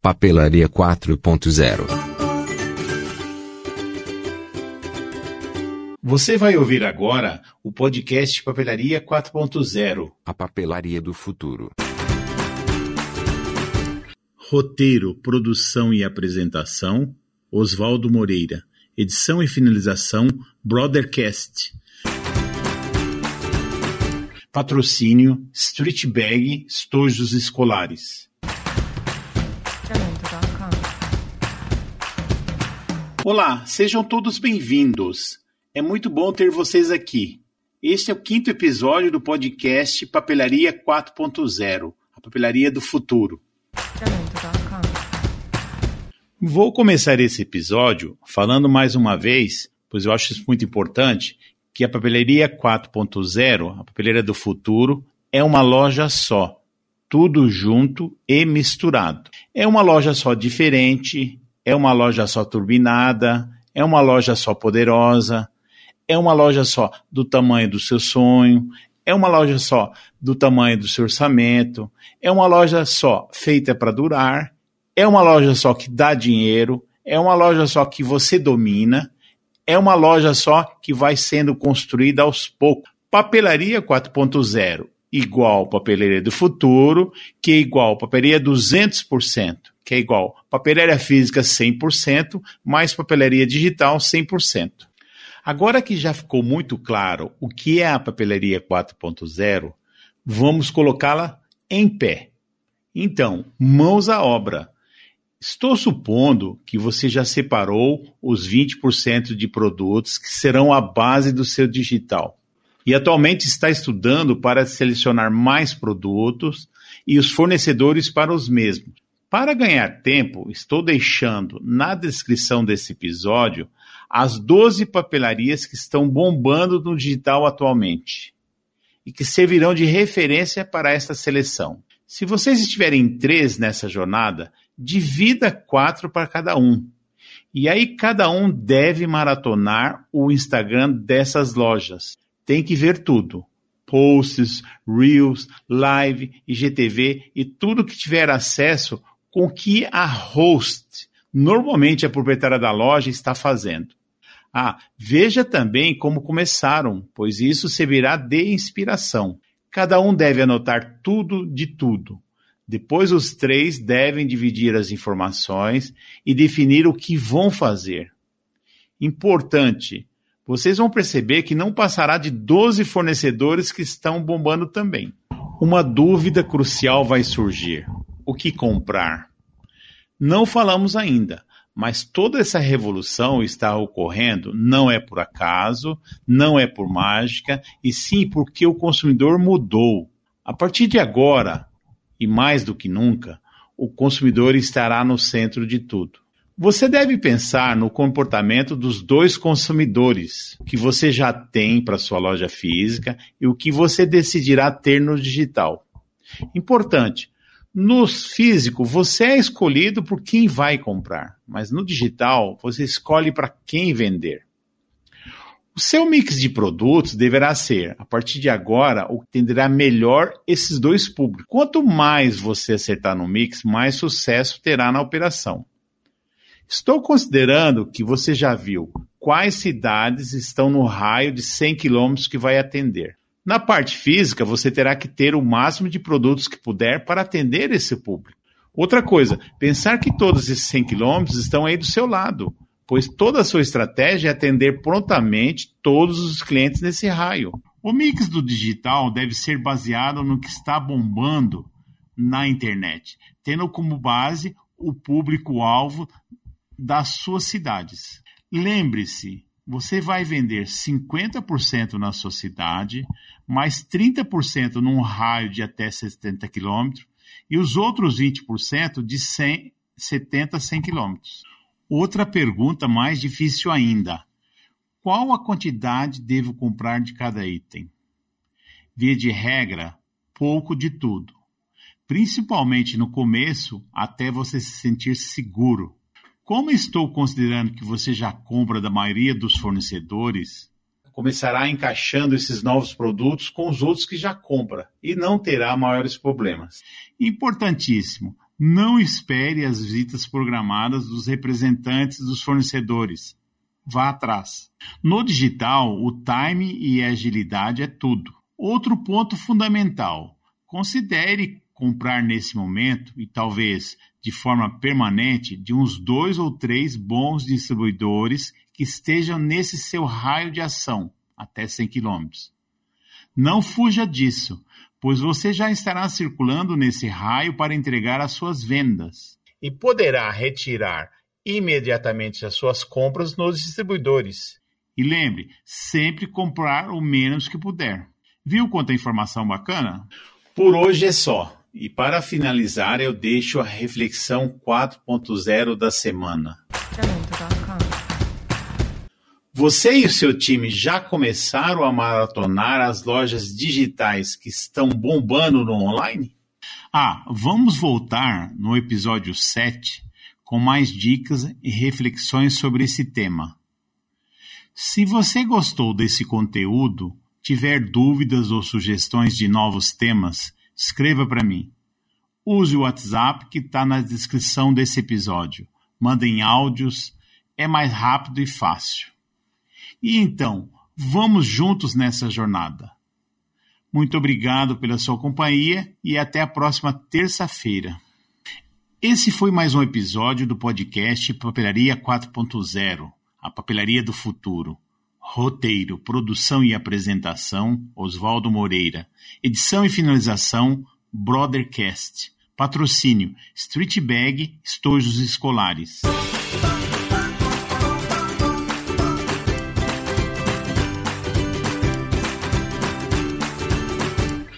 Papelaria 4.0 Você vai ouvir agora o podcast Papelaria 4.0. A papelaria do futuro. Roteiro, produção e apresentação: Oswaldo Moreira. Edição e finalização: Brothercast. Patrocínio: Street Bag Estojos Escolares. Olá, sejam todos bem-vindos. É muito bom ter vocês aqui. Este é o quinto episódio do podcast Papelaria 4.0 a papelaria do futuro. Vou começar esse episódio falando mais uma vez, pois eu acho isso muito importante, que a papelaria 4.0, a papelaria do futuro, é uma loja só, tudo junto e misturado. É uma loja só diferente, é uma loja só turbinada, é uma loja só poderosa, é uma loja só do tamanho do seu sonho, é uma loja só do tamanho do seu orçamento, é uma loja só feita para durar, é uma loja só que dá dinheiro, é uma loja só que você domina, é uma loja só que vai sendo construída aos poucos. Papelaria 4.0 igual papelaria do futuro, que é igual papelaria 200%, que é igual papelaria física 100%, mais papelaria digital 100%. Agora que já ficou muito claro o que é a papelaria 4.0, vamos colocá-la em pé. Então, mãos à obra. Estou supondo que você já separou os 20% de produtos que serão a base do seu digital. E atualmente está estudando para selecionar mais produtos e os fornecedores para os mesmos. Para ganhar tempo, estou deixando na descrição desse episódio as 12 papelarias que estão bombando no digital atualmente e que servirão de referência para esta seleção. Se vocês estiverem três nessa jornada, divida quatro para cada um. E aí cada um deve maratonar o Instagram dessas lojas. Tem que ver tudo. Posts, Reels, Live, IGTV e tudo que tiver acesso com que a host, normalmente a proprietária da loja, está fazendo. Ah, veja também como começaram, pois isso servirá de inspiração. Cada um deve anotar tudo de tudo. Depois, os três devem dividir as informações e definir o que vão fazer. Importante, vocês vão perceber que não passará de 12 fornecedores que estão bombando também. Uma dúvida crucial vai surgir: o que comprar? Não falamos ainda, mas toda essa revolução está ocorrendo não é por acaso, não é por mágica, e sim porque o consumidor mudou. A partir de agora, e mais do que nunca, o consumidor estará no centro de tudo. Você deve pensar no comportamento dos dois consumidores, que você já tem para sua loja física e o que você decidirá ter no digital. Importante, no físico, você é escolhido por quem vai comprar, mas no digital, você escolhe para quem vender. O seu mix de produtos deverá ser, a partir de agora, o que atenderá melhor esses dois públicos. Quanto mais você acertar no mix, mais sucesso terá na operação. Estou considerando que você já viu quais cidades estão no raio de 100 km que vai atender. Na parte física, você terá que ter o máximo de produtos que puder para atender esse público. Outra coisa, pensar que todos esses 100 quilômetros estão aí do seu lado, pois toda a sua estratégia é atender prontamente todos os clientes nesse raio. O mix do digital deve ser baseado no que está bombando na internet, tendo como base o público-alvo das suas cidades. Lembre-se, você vai vender 50% na sua cidade, mais 30% num raio de até 70 km e os outros 20% de 100, 70 a 100 km. Outra pergunta mais difícil ainda: qual a quantidade devo comprar de cada item? Via de regra, pouco de tudo, principalmente no começo, até você se sentir seguro. Como estou considerando que você já compra da maioria dos fornecedores, começará encaixando esses novos produtos com os outros que já compra e não terá maiores problemas. Importantíssimo, Não espere as visitas programadas dos representantes dos fornecedores. Vá atrás. No digital, o time e a agilidade é tudo. Outro ponto fundamental: considere comprar nesse momento e talvez de forma permanente de uns dois ou três bons distribuidores que estejam nesse seu raio de ação, até 100 km. Não fuja disso, pois você já estará circulando nesse raio para entregar as suas vendas e poderá retirar imediatamente as suas compras nos distribuidores. E lembre, sempre comprar o menos que puder. Viu quanta informação bacana? Por hoje é só. E para finalizar, eu deixo a reflexão 4.0 da semana. Você e o seu time já começaram a maratonar as lojas digitais que estão bombando no online? Ah, vamos voltar no episódio 7 com mais dicas e reflexões sobre esse tema. Se você gostou desse conteúdo, tiver dúvidas ou sugestões de novos temas, escreva para mim. Use o WhatsApp que está na descrição desse episódio. Mandem áudios, é mais rápido e fácil. E então, vamos juntos nessa jornada. Muito obrigado pela sua companhia e até a próxima terça-feira. Esse foi mais um episódio do podcast Papelaria 4.0, a papelaria do futuro. Roteiro, produção e apresentação, Oswaldo Moreira. Edição e finalização, Brothercast. Patrocínio, Street Bag, estojos escolares.